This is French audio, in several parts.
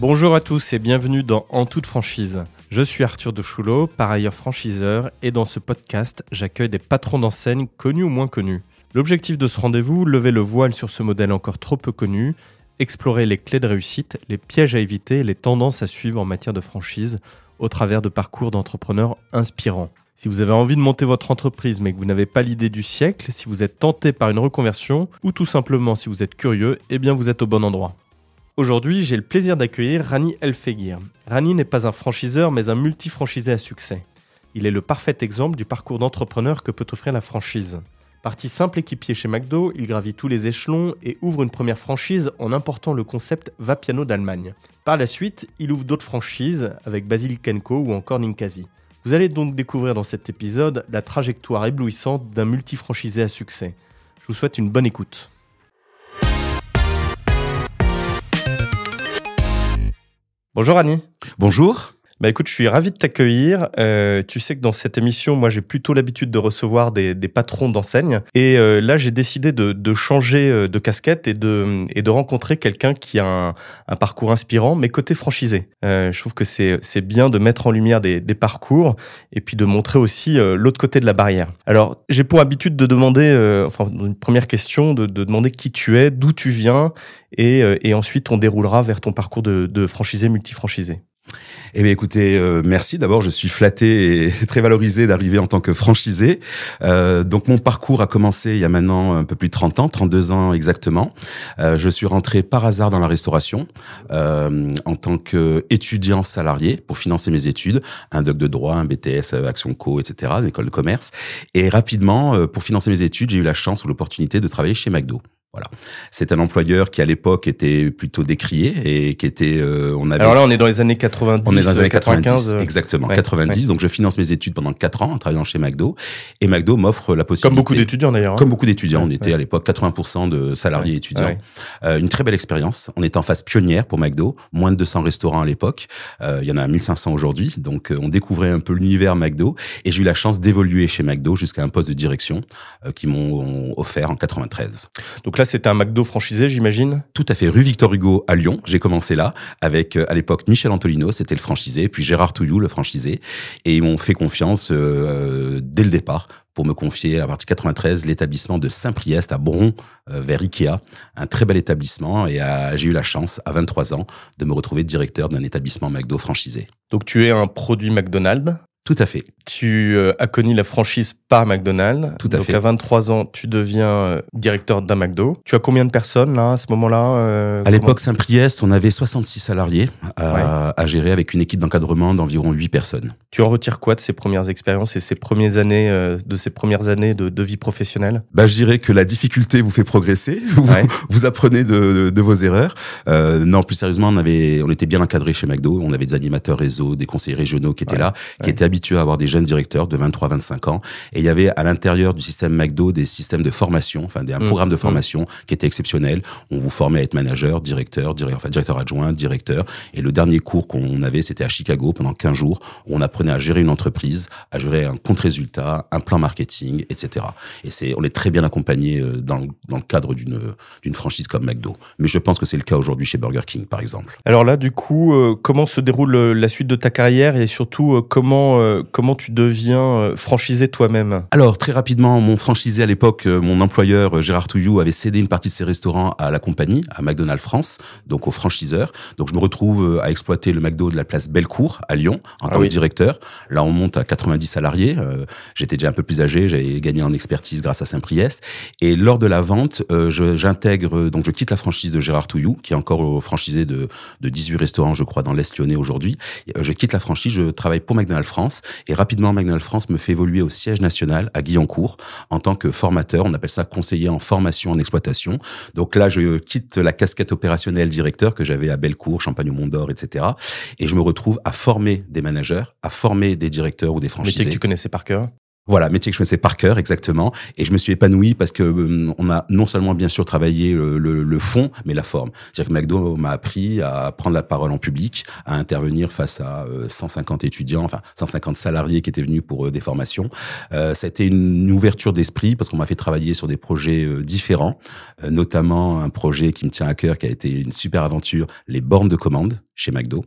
Bonjour à tous et bienvenue dans En toute franchise. Je suis Arthur de Choulot, par ailleurs franchiseur, et dans ce podcast, j'accueille des patrons d'enseignes connus ou moins connus. L'objectif de ce rendez-vous, lever le voile sur ce modèle encore trop peu connu, explorer les clés de réussite, les pièges à éviter les tendances à suivre en matière de franchise au travers de parcours d'entrepreneurs inspirants. Si vous avez envie de monter votre entreprise mais que vous n'avez pas l'idée du siècle, si vous êtes tenté par une reconversion ou tout simplement si vous êtes curieux, eh bien vous êtes au bon endroit. Aujourd'hui, j'ai le plaisir d'accueillir Rani Elfegir. Rani n'est pas un franchiseur mais un multifranchisé à succès. Il est le parfait exemple du parcours d'entrepreneur que peut offrir la franchise. Parti simple équipier chez McDo, il gravit tous les échelons et ouvre une première franchise en important le concept Vapiano d'Allemagne. Par la suite, il ouvre d'autres franchises avec Basil Kenko ou encore Ninkasi. Vous allez donc découvrir dans cet épisode la trajectoire éblouissante d'un multifranchisé à succès. Je vous souhaite une bonne écoute. Bonjour Annie. Bonjour. Bah écoute, je suis ravi de t'accueillir. Euh, tu sais que dans cette émission, moi j'ai plutôt l'habitude de recevoir des, des patrons d'enseignes. Et euh, là, j'ai décidé de, de, changer euh, de casquette et de, et de rencontrer quelqu'un qui a un, un, parcours inspirant, mais côté franchisé. Euh, je trouve que c'est bien de mettre en lumière des, des, parcours et puis de montrer aussi euh, l'autre côté de la barrière. Alors, j'ai pour habitude de demander, euh, enfin, une première question, de, de demander qui tu es, d'où tu viens, et, et ensuite on déroulera vers ton parcours de, de franchisé, multifranchisé. Eh bien, écoutez, euh, merci. D'abord, je suis flatté et très valorisé d'arriver en tant que franchisé. Euh, donc, mon parcours a commencé il y a maintenant un peu plus de 30 ans, 32 ans exactement. Euh, je suis rentré par hasard dans la restauration euh, en tant qu'étudiant salarié pour financer mes études, un doc de droit, un BTS, euh, Action Co, etc., une école de commerce. Et rapidement, euh, pour financer mes études, j'ai eu la chance ou l'opportunité de travailler chez McDo. Voilà. C'est un employeur qui à l'époque était plutôt décrié et qui était euh, on avait Alors là on est dans les années 90 On est dans les années 90 euh, exactement, ouais, 90 ouais. donc je finance mes études pendant 4 ans en travaillant chez McDo et McDo m'offre la possibilité Comme beaucoup d'étudiants d'ailleurs. Hein. Comme beaucoup d'étudiants, ouais, on était à l'époque 80% de salariés étudiants. Euh, une très belle expérience, on était en phase pionnière pour McDo, moins de 200 restaurants à l'époque. Euh, il y en a 1500 aujourd'hui, donc euh, on découvrait un peu l'univers McDo et j'ai eu la chance d'évoluer chez McDo jusqu'à un poste de direction euh, qui m'ont offert en 93. Donc là c'était un McDo franchisé, j'imagine? Tout à fait, rue Victor Hugo à Lyon. J'ai commencé là avec, euh, à l'époque, Michel Antolino, c'était le franchisé, puis Gérard Touillou, le franchisé. Et ils m'ont fait confiance euh, dès le départ pour me confier à partir de 93 l'établissement de Saint-Priest à Bron euh, vers Ikea, un très bel établissement et j'ai eu la chance à 23 ans de me retrouver directeur d'un établissement McDo franchisé. Donc tu es un produit McDonald's? Tout à fait. Tu euh, as connu la franchise par McDonald's. Tout à Donc fait. à 23 ans, tu deviens euh, directeur d'un McDo. Tu as combien de personnes là à ce moment-là euh, À l'époque Saint-Priest, on avait 66 salariés à, ouais. à gérer avec une équipe d'encadrement d'environ 8 personnes. Tu en retires quoi de ces premières expériences et ces premières années euh, de ces premières années de, de vie professionnelle? Bah, je dirais que la difficulté vous fait progresser. Vous, ouais. vous apprenez de, de, de, vos erreurs. Euh, non, plus sérieusement, on avait, on était bien encadré chez McDo. On avait des animateurs réseau, des conseillers régionaux qui étaient ouais. là, qui étaient habitués à avoir des jeunes directeurs de 23-25 ans. Et il y avait à l'intérieur du système McDo des systèmes de formation, enfin des, un mmh, programme de formation mmh. qui était exceptionnel. On vous formait à être manager, directeur, directeur, enfin directeur adjoint, directeur. Et le dernier cours qu'on avait, c'était à Chicago pendant 15 jours où on apprenait à gérer une entreprise, à gérer un compte résultat, un plan marketing, etc. Et c'est, on est très bien accompagné dans, dans le cadre d'une d'une franchise comme McDo. Mais je pense que c'est le cas aujourd'hui chez Burger King, par exemple. Alors là, du coup, euh, comment se déroule la suite de ta carrière et surtout euh, comment euh, comment tu deviens franchisé toi-même? Alors, très rapidement, mon franchisé à l'époque, mon employeur Gérard Touillou avait cédé une partie de ses restaurants à la compagnie, à McDonald's France, donc au franchiseur. Donc, je me retrouve à exploiter le McDo de la place Bellecour à Lyon en tant ah oui. que directeur. Là, on monte à 90 salariés. Euh, J'étais déjà un peu plus âgé, j'avais gagné en expertise grâce à Saint-Priest. Et lors de la vente, euh, j'intègre, donc je quitte la franchise de Gérard Touillou, qui est encore franchisé de, de 18 restaurants, je crois, dans l'Est lyonnais aujourd'hui. Je quitte la franchise, je travaille pour McDonald's France et rapidement McDonald's France me fait évoluer au siège national à Guyancourt en tant que formateur. On appelle ça conseiller en formation en exploitation. Donc là, je quitte la casquette opérationnelle directeur que j'avais à Bellecour, Champagne au Mont d'Or, etc. Et je me retrouve à former des managers, à former des directeurs ou des franchisés. Métier que tu connaissais par cœur Voilà, métier que je connaissais par cœur, exactement. Et je me suis épanoui parce que euh, on a non seulement bien sûr travaillé le, le, fond, mais la forme. C'est-à-dire que McDo m'a appris à prendre la parole en public, à intervenir face à 150 euh, étudiants, enfin 150 salariés qui étaient venus pour euh, des formations. Euh, ça a été une ouverture d'esprit parce qu'on m'a fait travailler sur des projets différents, notamment un projet qui me tient à cœur, qui a été une super aventure, les bornes de commande chez McDo.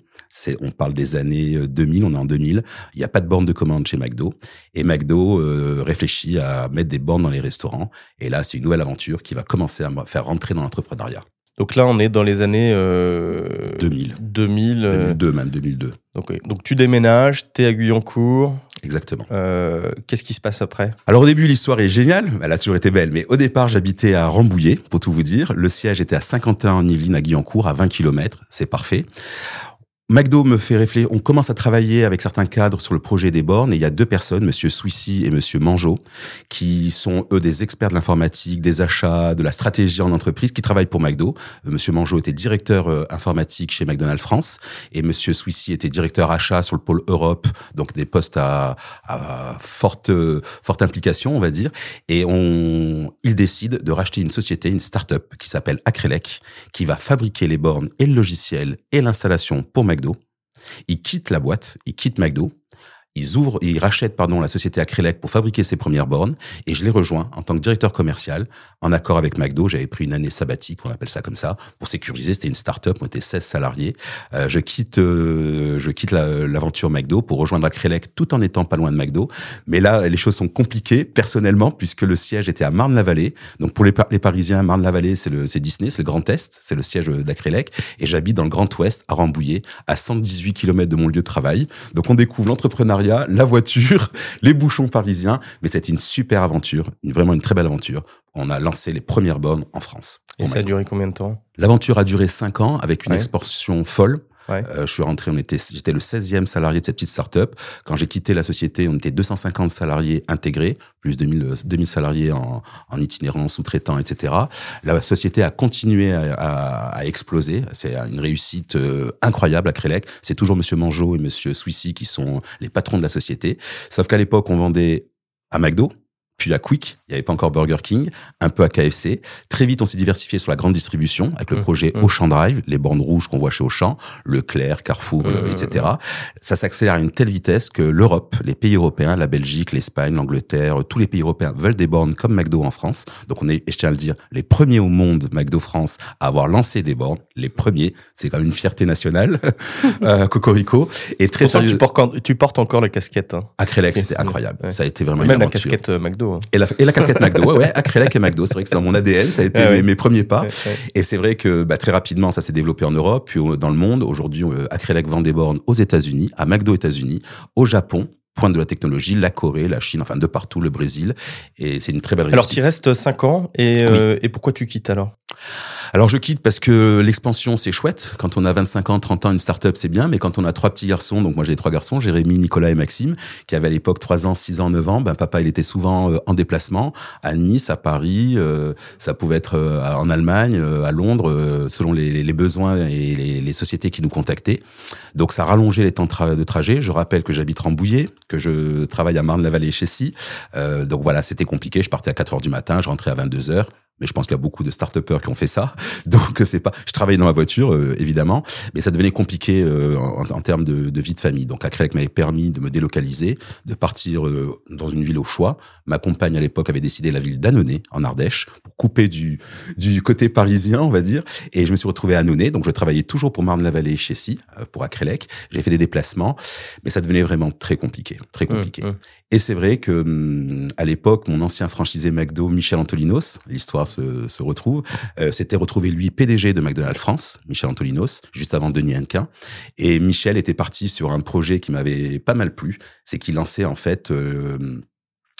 On parle des années 2000, on est en 2000. Il n'y a pas de borne de commande chez McDo. Et McDo euh, réfléchit à mettre des bornes dans les restaurants. Et là, c'est une nouvelle aventure qui va commencer à faire rentrer dans l'entrepreneuriat. Donc là, on est dans les années 2000. 2000. 2002 même, 2002. Donc, donc tu déménages, tu es à Guyancourt. Exactement. Euh, Qu'est-ce qui se passe après? Alors au début, l'histoire est géniale. Elle a toujours été belle. Mais au départ, j'habitais à Rambouillet, pour tout vous dire. Le siège était à Saint-Quentin en Yvelines, à Guyancourt, à 20 km. C'est parfait. McDo me fait réfléchir. On commence à travailler avec certains cadres sur le projet des bornes et il y a deux personnes, Monsieur Swissy et Monsieur Mangeot, qui sont eux des experts de l'informatique, des achats, de la stratégie en entreprise, qui travaillent pour McDo. Euh, Monsieur Mangeot était directeur euh, informatique chez McDonald's France et Monsieur Swissy était directeur achat sur le pôle Europe, donc des postes à, à forte forte implication, on va dire. Et on, ils décident de racheter une société, une start-up qui s'appelle Acrelec, qui va fabriquer les bornes et le logiciel et l'installation pour McDo Il quitte la boîte, il quitte McDo ils ouvrent, ils rachètent pardon la société Acrelec pour fabriquer ses premières bornes et je les rejoins en tant que directeur commercial en accord avec McDo. J'avais pris une année sabbatique, on appelle ça comme ça, pour sécuriser. C'était une start-up, on était 16 salariés. Euh, je quitte, euh, je quitte l'aventure McDo pour rejoindre Acrelec tout en étant pas loin de McDo. Mais là, les choses sont compliquées personnellement puisque le siège était à Marne-la-Vallée. Donc pour les, les Parisiens, Marne-la-Vallée, c'est le, Disney, c'est le Grand Est, c'est le siège d'Acrelec et j'habite dans le Grand Ouest à Rambouillet, à 118 km de mon lieu de travail. Donc on découvre l'entrepreneuriat la voiture, les bouchons parisiens. Mais c'était une super aventure, vraiment une très belle aventure. On a lancé les premières bornes en France. Et ça a duré combien de temps? L'aventure a duré cinq ans avec une expansion folle. Euh, je suis rentré, on était, j'étais le 16e salarié de cette petite start-up. Quand j'ai quitté la société, on était 250 salariés intégrés, plus 2000, 2000 euh, salariés en, en itinérant, sous-traitant, etc. La société a continué à, à, à exploser. C'est une réussite euh, incroyable à Crélec. C'est toujours Monsieur Mangeot et Monsieur Swissy qui sont les patrons de la société. Sauf qu'à l'époque, on vendait à McDo, puis à Quick, il n'y avait pas encore Burger King, un peu à KFC. Très vite, on s'est diversifié sur la grande distribution avec le mmh, projet mmh. Auchan Drive, les bornes rouges qu'on voit chez Auchan, Leclerc, Carrefour, mmh, etc. Ça s'accélère à une telle vitesse que l'Europe, les pays européens, la Belgique, l'Espagne, l'Angleterre, tous les pays européens veulent des bornes comme McDo en France. Donc on est, et je tiens à le dire, les premiers au monde, McDo France, à avoir lancé des bornes. Les premiers, c'est quand même une fierté nationale, euh, Cocorico. Et très sérieux. Tu portes, tu portes encore la casquette. Hein. Acrylex, c'était incroyable. Ça a été vraiment Même une la casquette euh, McDo. Hein. Et, la, et la casquette McDo, ouais, ouais, Acrelec et McDo. C'est vrai que c'est dans mon ADN, ça a été mes, mes, premiers pas. Et c'est vrai que bah, très rapidement, ça s'est développé en Europe, puis dans le monde. Aujourd'hui, euh, Acrelec vend des bornes aux États-Unis, à McDo États-Unis, au Japon, pointe de la technologie, la Corée, la Chine, enfin de partout, le Brésil. Et c'est une très belle réussite. Alors, tu restes 5 ans et, euh, et pourquoi tu quittes alors? Alors je quitte parce que l'expansion c'est chouette. Quand on a 25 ans, 30 ans, une start-up c'est bien, mais quand on a trois petits garçons, donc moi j'ai trois garçons, Jérémy, Nicolas et Maxime, qui avaient à l'époque 3 ans, 6 ans, 9 ans, ben papa il était souvent euh, en déplacement à Nice, à Paris, euh, ça pouvait être euh, en Allemagne, à Londres, selon les, les, besoins et les, les, sociétés qui nous contactaient. Donc ça rallongeait les temps de, trajet. Je rappelle que j'habite Rambouillet, que je travaille à Marne-la-Vallée chez Si. donc voilà, c'était compliqué. Je partais à 4 heures du matin, je rentrais à 22 heures mais je pense qu'il y a beaucoup de start qui ont fait ça. Donc c'est pas. Je travaillais dans ma voiture euh, évidemment, mais ça devenait compliqué euh, en, en, termes de, de, vie de famille. Donc Acrelec m'avait permis de me délocaliser, de partir euh, dans une ville au choix. Ma compagne à l'époque avait décidé la ville d'Annonay en Ardèche pour couper du du côté parisien, on va dire. Et je me suis retrouvé à Annonay. Donc je travaillais toujours pour Marne-la-Vallée chez Si pour Acrelec. J'ai fait des déplacements, mais ça devenait vraiment très compliqué, très mmh, compliqué. Mmh. Et c'est vrai que hum, à l'époque, mon ancien franchisé McDo, Michel Antolinos, l'histoire se, se retrouve, euh, s'était retrouvé lui PDG de McDonald's France, Michel Antolinos, juste avant Denis Henquin. Et Michel était parti sur un projet qui m'avait pas mal plu, c'est qu'il lançait en fait euh,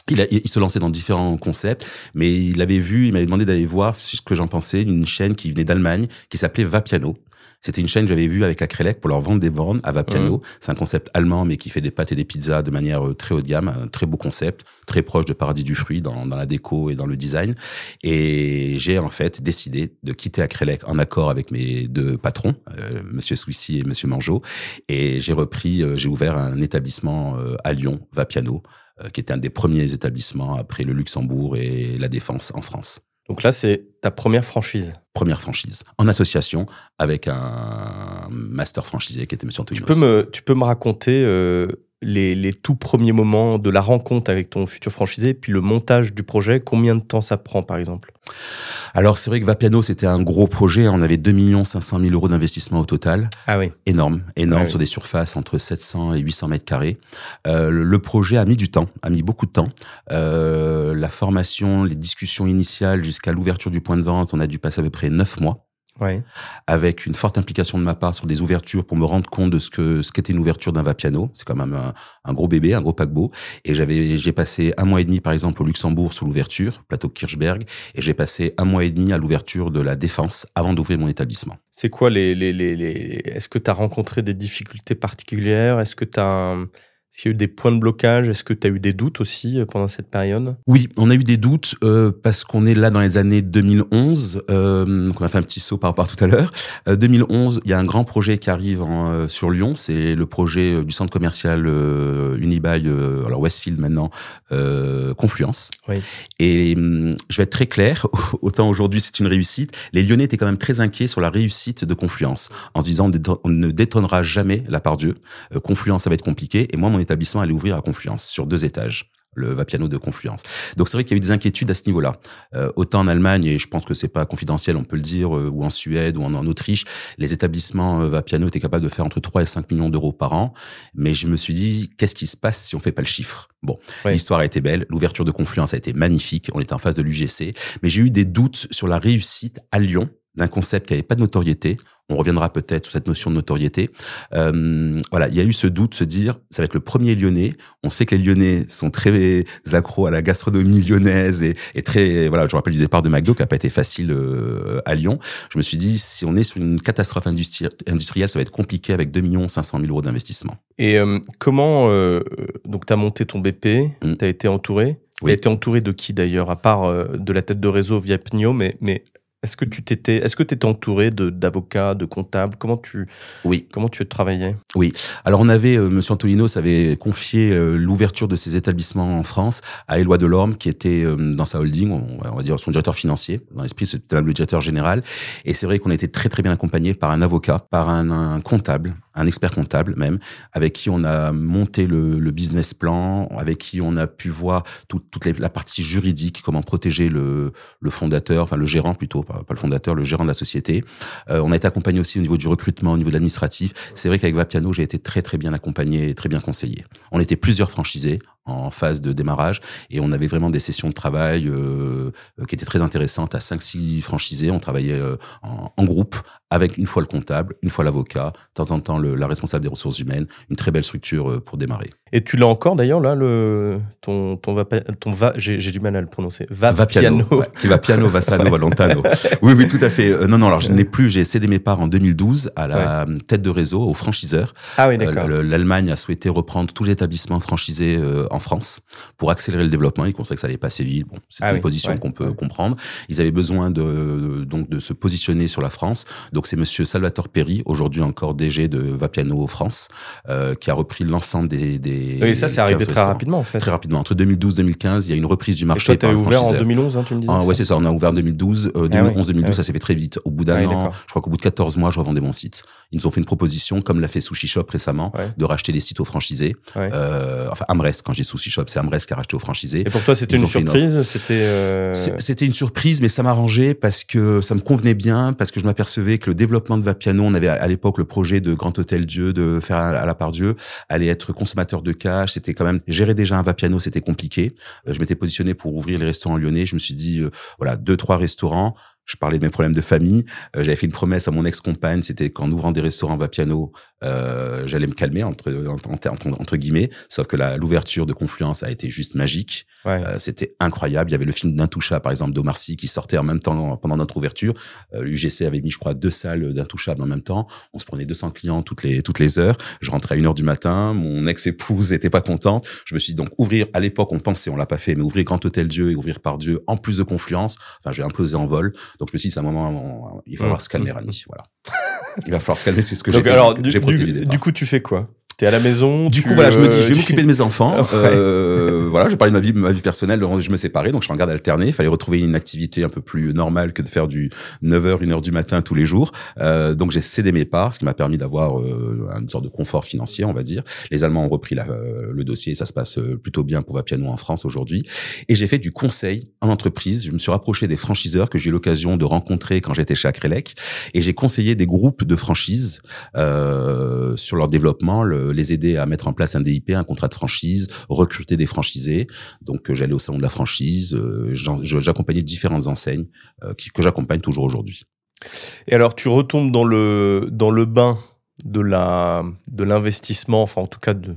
il, a, il, se lançait dans différents concepts, mais il avait vu, il m'avait demandé d'aller voir ce que j'en pensais, une chaîne qui venait d'Allemagne, qui s'appelait Vapiano, c'était une chaîne que j'avais vue avec Acrelec pour leur vendre des bornes à Vapiano. C'est un concept allemand, mais qui fait des pâtes et des pizzas de manière euh, très haut de gamme. Un très beau concept, très proche de Paradis du Fruit dans, dans la déco et dans le design. Et j'ai en fait décidé de quitter Acrelec en accord avec mes deux patrons, euh, Monsieur Swissy et Monsieur Mangeot. Et j'ai repris, euh, j'ai ouvert un établissement euh, à Lyon, Vapiano, qui était un des premiers établissements après le Luxembourg et la Défense en France. Donc là, c'est ta première franchise. Première franchise, en association avec un master franchisé qui était Monsieur Antonio. Tu peux me, tu peux me raconter les, les, tout premiers moments de la rencontre avec ton futur franchisé, puis le montage du projet, combien de temps ça prend par exemple? Alors c'est vrai que Vapiano c'était un gros projet, on avait 2 500 000 euros d'investissement au total. Ah oui. Énorme, énorme ah sur des surfaces entre 700 et 800 mètres carrés. Euh, le projet a mis du temps, a mis beaucoup de temps. Euh, la formation, les discussions initiales jusqu'à l'ouverture du point de vente, on a dû passer à peu près 9 mois avec une forte implication de ma part sur des ouvertures pour me rendre compte de ce que ce qu'était une ouverture d'un Vapiano. C'est quand même un, gros bébé, un gros paquebot. Et j'avais j'ai passé un mois et demi par exemple au Luxembourg sous l'ouverture, plateau Kirchberg, et j'ai passé un mois et demi à l'ouverture de la Défense avant d'ouvrir mon établissement. C'est quoi les les les, les... Est-ce que tu as rencontré des difficultés particulières? Est-ce que tu as est-ce qu'il y a eu des points de blocage Est-ce que tu as eu des doutes aussi euh, pendant cette période? Oui, on a eu des doutes euh, parce qu'on est là dans les années 2011. Euh, donc on a fait un petit saut par rapport à tout à l'heure. 2011, il y a un grand projet qui arrive en, sur Lyon. C'est le projet du centre commercial Unibail, alors Westfield maintenant, Confluence. Oui. Et hum, je vais être très clair. Autant aujourd'hui c'est une réussite. Les Lyonnais étaient quand même très inquiets sur la réussite de Confluence, en se disant on ne détonnera jamais la part Dieu. Confluence ça va être compliqué. Et moi mon établissement allait ouvrir à Confluence sur deux étages le Vapiano de Confluence. Donc c'est vrai qu'il y a eu des inquiétudes à ce niveau-là. Euh, autant en Allemagne, et je pense que c'est pas confidentiel, on peut le dire, euh, ou en Suède, ou en, Autriche, les établissements euh, Vapiano étaient capables de faire entre 3 et 5 millions d'euros par an. Mais je me suis dit, qu'est-ce qui se passe si on fait pas le chiffre? Bon, l'histoire a été belle, l'ouverture de Confluence a été magnifique, on était en face de l'UGC, mais j'ai eu des doutes sur la réussite à Lyon d'un concept qui avait pas de notoriété. On reviendra peut-être sur cette notion de notoriété. Euh, voilà, il y a eu ce doute, se dire, ça va être le premier Lyonnais. On sait que les Lyonnais sont très accros à la gastronomie lyonnaise et, et très, voilà, je me rappelle du départ de McDo qui a pas été facile euh, à Lyon. Je me suis dit, si on est sur une catastrophe industrielle, ça va être compliqué avec 2 500 000 euros d'investissement. Et euh, comment, donc, tu as monté ton BP, mm. tu as été entouré oui. Tu as été entouré de qui d'ailleurs, à part de la tête de réseau via Pnio, mais, mais est-ce que tu t'étais, est-ce que tu étais entouré de, d'avocats, de comptables? Comment tu, oui. comment tu travaillais? Oui. Alors on avait, euh, Monsieur Antolino avait confié euh, l'ouverture de ses établissements en France à Éloi Delorme, qui était euh, dans sa holding, on, va dire son directeur financier. Dans l'esprit, c'était le directeur général. Et c'est vrai qu'on était très très bien accompagné par un avocat, par un, un comptable, un expert comptable même, avec qui on a monté le, le business plan, avec qui on a pu voir toute les, la partie juridique, comment protéger le, le fondateur, enfin le gérant plutôt, pas, le fondateur, le gérant de la société. Euh, on a été accompagné aussi au niveau du recrutement, au niveau de l'administratif. C'est vrai qu'avec Vapiano, j'ai été très très bien accompagné et très bien conseillé. On était plusieurs franchisés en phase de démarrage et on avait vraiment des sessions de travail euh, qui étaient très intéressantes à 5-6 franchisés. On travaillait euh, en, en, groupe avec une fois le comptable, une fois l'avocat, de temps en temps le, la responsable des ressources humaines, une très belle structure euh, pour démarrer. Et tu l'as encore d'ailleurs là, le ton ton va ton va j'ai du mal à le prononcer. Va, va piano, qui va piano, Vassano, Valentano. Oui oui tout à fait. Non non alors je n'ai plus. J'ai cédé mes parts en 2012 à la tête de réseau aux franchiseurs. Ah oui d'accord. L'Allemagne a souhaité reprendre tous les établissements franchisés euh, en France pour accélérer le développement. Ils considéraient que ça allait pas assez vite. Bon c'est ah une position qu'on peut comprendre. Ils avaient besoin de donc de se positionner sur la France. Donc c'est Monsieur Salvatore Perry aujourd'hui encore DG de Vapiano France euh, qui a repris l'ensemble des, des oui, ça, c'est arrivé très rapidement, en fait. Très rapidement. Entre 2012 et 2015, il y a une reprise du marché. Et toi, t'as ouvert en 2011, hein, tu me disais. Ah, ouais, c'est ça. On a ouvert en 2012. Euh, 2011, 2012, ah ça s'est fait très vite. Au bout d'un ah an, je crois qu'au bout de 14 mois, je revendais mon site. Ils nous ont fait une proposition, comme l'a fait Sushi Shop récemment, de racheter les sites aux franchisés. Euh, enfin, Amrest, quand j'ai Sushi Shop, c'est Amrest qui a racheté aux franchisés. Et pour toi, c'était une surprise? C'était, euh... C'était une surprise, mais ça m'arrangeait parce que ça me convenait bien, parce que je m'apercevais que le développement de Vapiano, on avait à l'époque le projet de Grand Hôtel Dieu, de faire à la part Dieu, allait être consommateur de cash. C'était quand même gérer déjà un Vapiano, c'était compliqué. Euh, je m'étais positionné pour ouvrir les restaurants lyonnais. Je me suis dit euh, voilà deux trois restaurants je parlais de mes problèmes de famille. Euh, j'avais fait une promesse à mon ex-compagne, c'était qu'en ouvrant des restaurants Vapiano, euh, j'allais me calmer entre, entre, entre, guillemets. Sauf que l'ouverture de Confluence a été juste magique. Ouais. Euh, c'était incroyable. Il y avait le film d'Intouchable, par exemple, d'Omar Sy, qui sortait en même temps pendant notre ouverture. Euh, L'UGC avait mis, je crois, deux salles d'Intouchable en même temps. On se prenait 200 clients toutes les toutes les heures. Je rentrais à une heure du matin. Mon ex-épouse était pas contente. Je me suis dit, donc ouvrir à l'époque, on pensait, on l'a pas fait, mais ouvrir Grand Hôtel Dieu et ouvrir par Dieu en plus de Confluence. Enfin, j'ai implosé en vol. Donc je me suis dit, c'est un moment, il va falloir se calmer, Rani. Voilà. Il va falloir se calmer, c'est ce que j'ai alors, du, du, du, coup, tu fais quoi? T'es à la maison. Du tu, coup, voilà, je me dis, euh, je vais tu- m'occuper de mes enfants. Euh, voilà, j'ai parlé de ma vie, ma vie personnelle. Je me séparais, donc je suis en garde alternée. Il fallait retrouver une activité un peu plus normale que de faire du 9h, 1h du matin tous les jours. Euh, donc j'ai cédé mes parts, ce qui m'a permis d'avoir euh, une sorte de confort financier, on va dire. Les Allemands ont repris la- euh, le dossier et ça se passe euh, plutôt bien pour Vapiano en France aujourd'hui. Et j'ai fait du conseil en entreprise. Je me suis rapproché des franchiseurs que j'ai eu l'occasion de rencontrer quand j'étais chez Acrelec. Et j'ai conseillé des groupes de franchises euh, sur leur développement, le- les aider à mettre en place un DIP, un contrat de franchise, recruter des franchisés. Donc euh, j'allais au salon de la franchise, euh, j'accompagnais différentes enseignes euh, que j'accompagne toujours aujourd'hui. Et alors, tu retombes dans le, dans le bain de la, de l'investissement, enfin, en tout cas, de,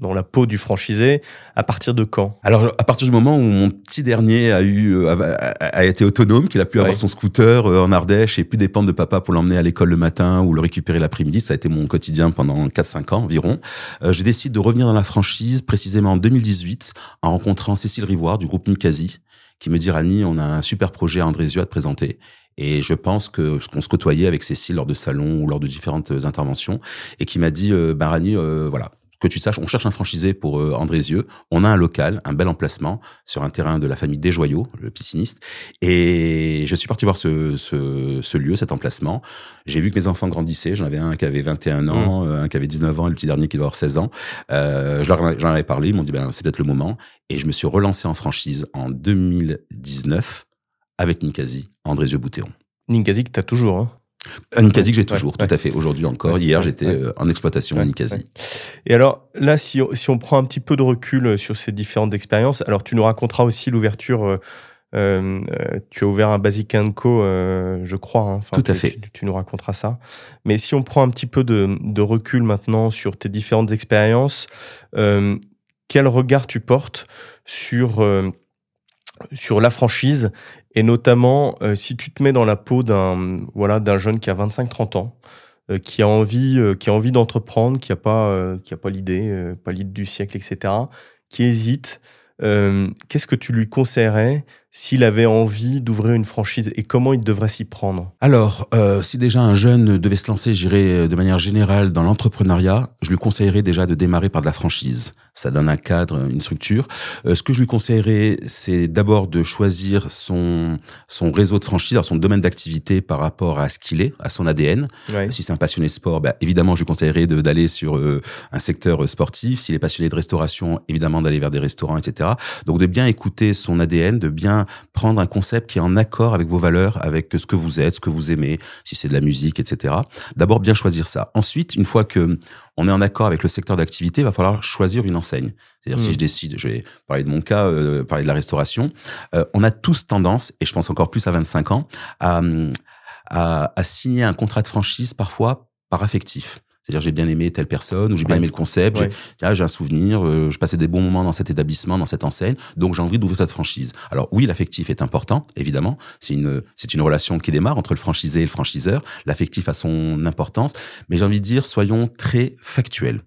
dans la peau du franchisé, à partir de quand? Alors à partir du moment où mon petit dernier a eu euh, a, été autonome, qu'il a pu avoir son scooter euh, en Ardèche et plus dépendre de papa pour l'emmener à l'école le matin ou le récupérer l'après-midi, ça a été mon quotidien pendant 4-5 ans environ. Euh, je décide de revenir dans la franchise précisément en 2018 en rencontrant Cécile Rivoire du groupe Ninkasi qui me dit Rani, on a un super projet à Andrézieux à te présenter. Et je pense que ce qu'on se côtoyait avec Cécile lors de salons ou lors de différentes interventions et qui m'a dit euh, bah Rani, euh, voilà, que tu saches, on cherche un franchisé pour euh, Andrézieux. On a un local, un bel emplacement sur un terrain de la famille Desjoyaux, le pisciniste. Et je suis parti voir ce, ce, ce lieu, cet emplacement. J'ai vu que mes enfants grandissaient. J'en avais un qui avait 21 ans, euh, un qui avait 19 ans, et le petit dernier qui doit avoir 16 ans. Euh, je leur j'en avais parlé. Ils m'ont dit, ben, c'est peut-être le moment. Et je me suis relancé en franchise en 2019 avec Ninkasi, Andrézieux-Boutéon. Ninkasi, que t'as toujours, hein. Un Ninkasi que j'ai toujours, ouais. tout à fait. Aujourd'hui encore. Ouais, Hier, j'étais euh, en exploitation ouais. Et alors, là, si on, si on prend un petit peu de recul euh, sur ces différentes expériences, alors tu nous raconteras aussi l'ouverture. euh, tu as ouvert un Basic Co, euh, je crois. hein. Enfin, Tout à tu- fait. Tu, tu nous raconteras ça. Mais si on prend un petit peu de, de recul maintenant sur tes différentes expériences, quel regard tu portes sur, sur la franchise et notamment euh, si tu te mets dans la peau d'un voilà, d'un jeune qui a 25-30 ans, euh, qui a envie, euh, qui a envie d'entreprendre, qui a pas, qui a pas l'idée, pas l'idée du siècle, etc., qui hésite. Qu'est-ce que tu lui conseillerais s'il avait envie d'ouvrir une franchise et comment il devrait s'y prendre Alors, euh, si déjà un jeune devait se lancer, j'irais de manière générale dans l'entrepreneuriat, je lui conseillerais déjà de démarrer par de la franchise. Ça donne un cadre, une structure. Euh, ce que je lui conseillerais, c'est d'abord de choisir son son réseau de franchise, alors son domaine d'activité par rapport à ce qu'il est, à son ADN. ouais. Si c'est un passionné de sport, bah, évidemment, je lui conseillerais d'aller sur euh, un secteur euh, sportif. S'il est passionné de restauration, évidemment, d'aller vers des restaurants, etc. Donc, de bien écouter son ADN, de bien prendre un concept qui est en accord avec vos valeurs, avec ce que vous êtes, ce que vous aimez, si c'est de la musique, etc. D'abord, bien choisir ça. Ensuite, une fois que on est en accord avec le secteur d'activité, il va falloir choisir une enseigne. C'est-à-dire, si je décide, je vais parler de mon cas, euh, parler de la restauration, euh, on a tous tendance, et je pense encore plus à 25 ans, à, à, à signer un contrat de franchise parfois par affectif. C'est-à-dire j'ai bien aimé telle personne ou j'ai bien Ouais. aimé le concept, Ouais. j'ai ah, j'ai un souvenir, euh, je passais des bons moments dans cet établissement, dans cette enseigne, donc j'ai envie d'ouvrir cette franchise. Alors oui, l'affectif est important, évidemment. C'est une c'est une relation qui démarre entre le franchisé et le franchiseur. L'affectif a son importance, mais j'ai envie de dire soyons très factuels.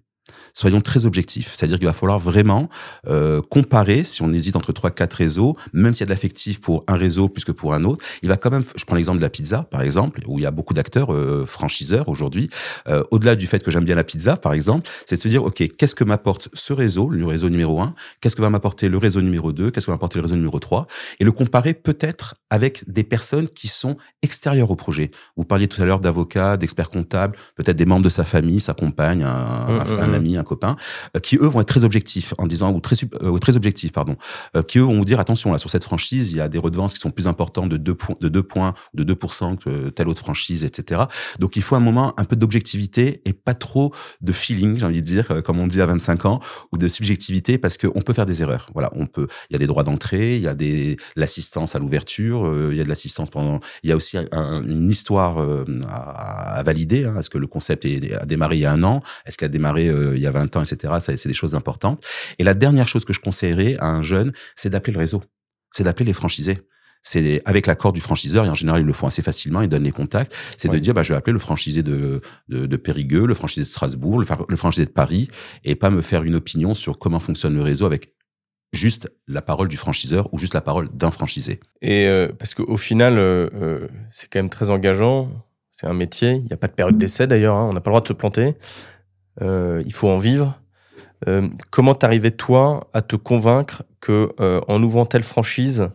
Soyons très objectifs, c'est-à-dire qu'il va falloir vraiment euh, comparer, si on hésite entre trois quatre réseaux, même s'il y a de l'affectif pour un réseau plus que pour un autre, il va quand même, je prends l'exemple de la pizza par exemple, où il y a beaucoup d'acteurs euh, franchiseurs aujourd'hui, euh, au-delà du fait que j'aime bien la pizza par exemple, c'est de se dire, ok, qu'est-ce que m'apporte ce réseau, le réseau numéro un, qu'est-ce que va m'apporter le réseau numéro 2, qu'est-ce que va m'apporter le réseau numéro 3, et le comparer peut-être avec des personnes qui sont extérieures au projet. Vous parliez tout à l'heure d'avocats, d'experts comptables, peut-être des membres de sa famille, sa compagne, un, un- Mm, mm, un. Ami, un copain, euh, qui eux vont être très objectifs en disant ou très euh, objectifs pardon, euh, qui eux vont vous dire attention là sur cette franchise il y a des redevances qui sont plus importantes de 2 points de 2 points de 2% que telle autre franchise etc. Donc il faut un moment un peu d'objectivité et pas trop de feeling j'ai envie de dire comme on dit à 25 ans ou de subjectivité parce qu'on peut faire des erreurs. Voilà on peut il y a des droits d'entrée il y a des l'assistance à l'ouverture il y a de l'assistance pendant il y a aussi un- une histoire à, valider hein. est-ce que le concept a démarré il y a un an? Est-ce qu'il a démarré il y a 20 ans, etc. C'est des choses importantes. Et la dernière chose que je conseillerais à un jeune, c'est d'appeler le réseau. C'est d'appeler les franchisés. C'est avec l'accord du franchiseur, et en général, ils le font assez facilement, ils donnent les contacts. C'est Ouais. de dire, bah, je vais appeler le franchisé de, de, de Périgueux, le franchisé de Strasbourg, le, franchisé de Paris, et pas me faire une opinion sur comment fonctionne le réseau avec juste la parole du franchiseur ou juste la parole d'un franchisé. Et euh, parce qu'au final, euh, euh, c'est quand même très engageant. C'est un métier. Il n'y a pas de période d'essai d'ailleurs. hein. On n'a pas le droit de se planter. Il faut en vivre. comment t'arrivais toi à te convaincre que en ouvrant telle franchise,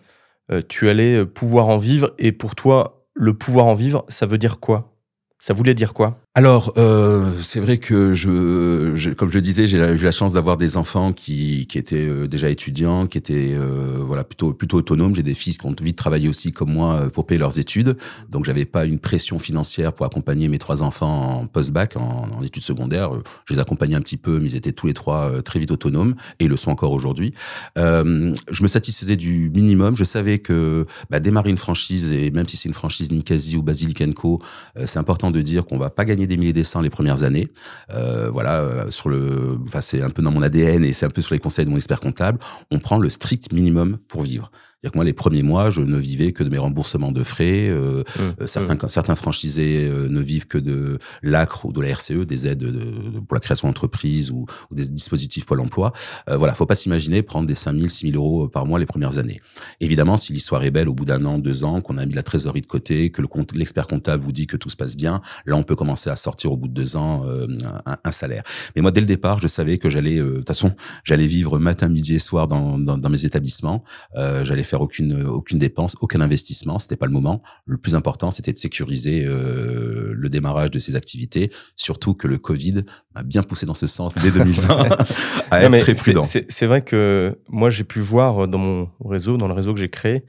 tu allais pouvoir en vivre et pour toi, le pouvoir en vivre, ça veut dire quoi? Ça voulait dire quoi? Alors, euh, c'est vrai que je, comme je disais, j'ai eu la chance d'avoir des enfants qui, qui étaient euh, déjà étudiants, qui étaient euh, voilà plutôt plutôt autonomes. J'ai des fils qui ont envie de travailler aussi comme moi euh, pour payer leurs études, donc j'avais pas une pression financière pour accompagner mes trois enfants en post-bac, en, études secondaires. Je les accompagnais un petit peu, mais ils étaient tous les trois très vite autonomes et le sont encore aujourd'hui. je me satisfaisais du minimum. Je savais que bah, démarrer une franchise et même si c'est une franchise Ninkasi ou Basilic Co, c'est important de dire qu'on va pas gagner des milliers des les premières années. Euh, voilà, euh, sur le, enfin c'est un peu dans mon ADN et c'est un peu sur les conseils de mon expert comptable. On prend le strict minimum pour vivre que moi, les premiers mois, je ne vivais que de mes remboursements de frais. Euh, mmh, euh certains, mmh. certains franchisés euh, ne vivent que de l'ACRE ou de la RCE, des aides de, pour la création d'entreprise ou, ou, des dispositifs Pôle emploi. Euh, voilà, faut pas s'imaginer prendre des 5 000, 6 000 euros par mois les premières années. Évidemment, si l'histoire est belle au bout d'un an, deux ans, qu'on a mis la trésorerie de côté, que l'expert comptable vous dit que tout se passe bien, là, on peut commencer à sortir au bout de deux ans euh, un, un, salaire. Mais moi, dès le départ, je savais que j'allais, de toute façon, j'allais vivre matin, midi et soir dans, dans, dans mes établissements. j'allais faire aucune aucune dépense, aucun investissement. C'était pas le moment. Le plus important, c'était de sécuriser euh, le démarrage de ces activités. Surtout que le Covid m'a bien poussé dans ce sens dès 2020 à être très prudent. C'est vrai que moi, j'ai pu voir dans mon réseau, dans le réseau que j'ai créé,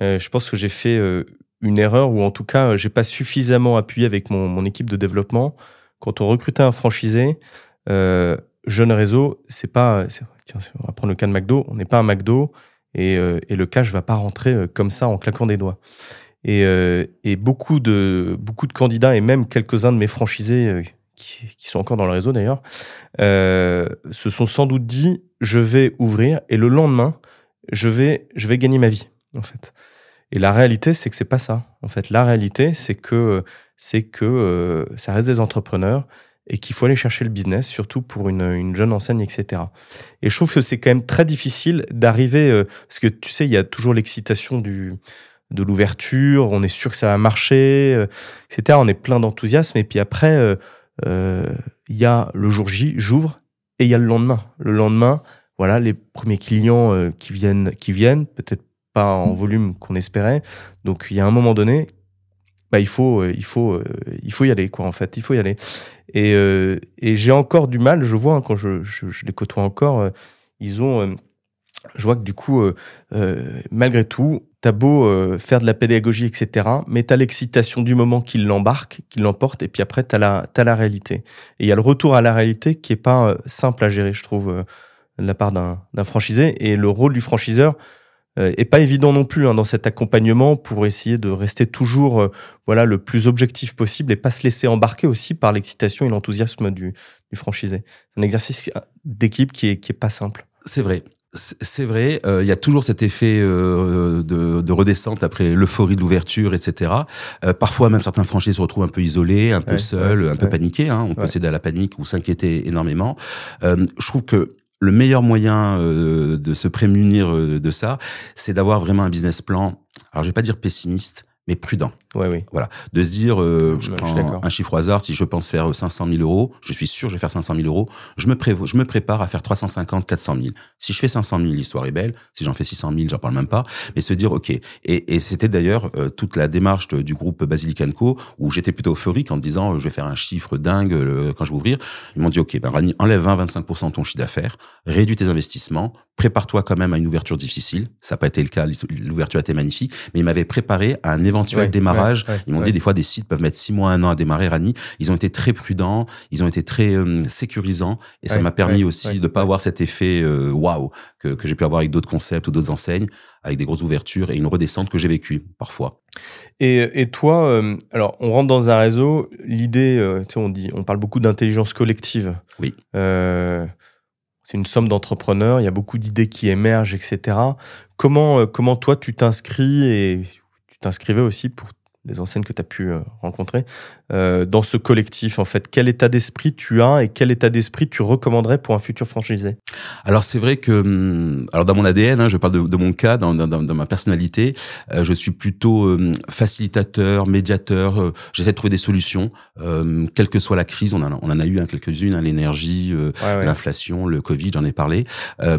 euh, je pense que j'ai fait euh, une erreur ou en tout cas, j'ai pas suffisamment appuyé avec mon, mon, équipe de développement. Quand on recrutait un franchisé, jeune réseau, c'est pas. Tiens, on va prendre le cas de McDo. On n'est pas un McDo et, euh, et le cash va pas rentrer euh, comme ça en claquant des doigts. Et, euh, et beaucoup de beaucoup de candidats et même quelques-uns de mes franchisés qui, sont encore dans le réseau d'ailleurs se sont sans doute dit je vais ouvrir et le lendemain je vais je vais gagner ma vie en fait. Et la réalité c'est que c'est pas ça. En fait, la réalité c'est que c'est que ça reste des entrepreneurs et qu'il faut aller chercher le business, surtout pour une, une, jeune enseigne, etc. Et je trouve que c'est quand même très difficile d'arriver, euh, parce que tu sais, il y a toujours l'excitation du de l'ouverture, on est sûr que ça va marcher, euh, etc. On est plein d'enthousiasme, et puis après, euh, il y a le jour J, j'ouvre, et il y a le lendemain. Le lendemain, voilà, les premiers clients qui viennent, qui viennent, peut-être pas en volume qu'on espérait. Donc il y a un moment donné, bah, il faut, euh, il faut, euh, il faut y aller, quoi. En fait, il faut y aller. Et, euh, j'ai encore du mal. Je vois hein, quand je, les côtoie encore, ils ont. je vois que du coup, malgré tout, t'as beau faire de la pédagogie, etc., mais t'as l'excitation du moment qui l'embarque, qui l'emporte, et puis après t'as la, t'as la réalité. Et il y a le retour à la réalité qui est pas simple à gérer, je trouve, de la part d'un, franchisé. Et le rôle du franchiseur, et pas évident non plus hein, dans cet accompagnement pour essayer de rester toujours euh, voilà le plus objectif possible et pas se laisser embarquer aussi par l'excitation et l'enthousiasme du, du franchisé. C'est un exercice d'équipe qui est, qui est pas simple. C'est vrai. C'est vrai, euh, il y a toujours cet effet euh, de, de, redescente après l'euphorie de l'ouverture, etc. Euh, parfois, même certains franchisés se retrouvent un peu isolés, un peu seuls, un peu paniqués. Hein, on peut céder à la panique ou s'inquiéter énormément. je trouve que le meilleur moyen euh, de se prémunir euh, de ça, c'est d'avoir vraiment un business plan. Alors, je vais pas dire pessimiste, mais prudent. Ouais, oui. Voilà. De se dire, euh, je prends un chiffre au hasard, si je pense faire 500 000 euros, je suis sûr que je vais faire 500 000 euros, je me, pré je me prépare à faire 350, 400 000. Si je fais 500 000, l'histoire est belle. Si j'en fais 600 000, j'en parle même pas. Mais se dire, OK. Et, et c'était d'ailleurs euh, toute la démarche du groupe Basilic Co, où j'étais plutôt euphorique en disant, je vais faire un chiffre dingue euh, quand je vais ouvrir. Ils m'ont dit, OK, ben, Rani, enlève 20, 25% de ton chiffre d'affaires, réduis tes investissements, prépare-toi quand même à une ouverture difficile. Ça n'a pas été le cas, l'ouverture a été magnifique, mais ils m'avaient préparé à un éventuel démarrage. ils m'ont dit des fois des sites peuvent mettre six mois, un an à démarrer. Rani, ils ont été très prudents, ils ont été très euh, sécurisants, et ça m'a permis aussi de pas avoir cet effet euh, waouh que, que j'ai pu avoir avec d'autres concepts ou d'autres enseignes, avec des grosses ouvertures et une redescente que j'ai vécue parfois. Et, et toi, euh, alors on rentre dans un réseau. L'idée, tu sais, on dit, on parle beaucoup d'intelligence collective. Oui. Euh, c'est une somme d'entrepreneurs, il y a beaucoup d'idées qui émergent, etc. Comment, euh, comment toi tu t'inscris et tu t'inscrivais aussi pour les enseignes que tu as pu euh, rencontrer, euh, dans ce collectif, en fait, quel état d'esprit tu as et quel état d'esprit tu recommanderais pour un futur franchisé? Alors c'est vrai que, hum, alors dans mon ADN, hein, je parle de, de, mon cas, dans, dans, dans ma personnalité, euh, je suis plutôt euh, facilitateur, médiateur. Euh, j'essaie de trouver des solutions, quelle que soit la crise. On en a, on en a eu hein, quelques-unes, hein, l'énergie, ouais, ouais. l'inflation, le Covid, j'en ai parlé.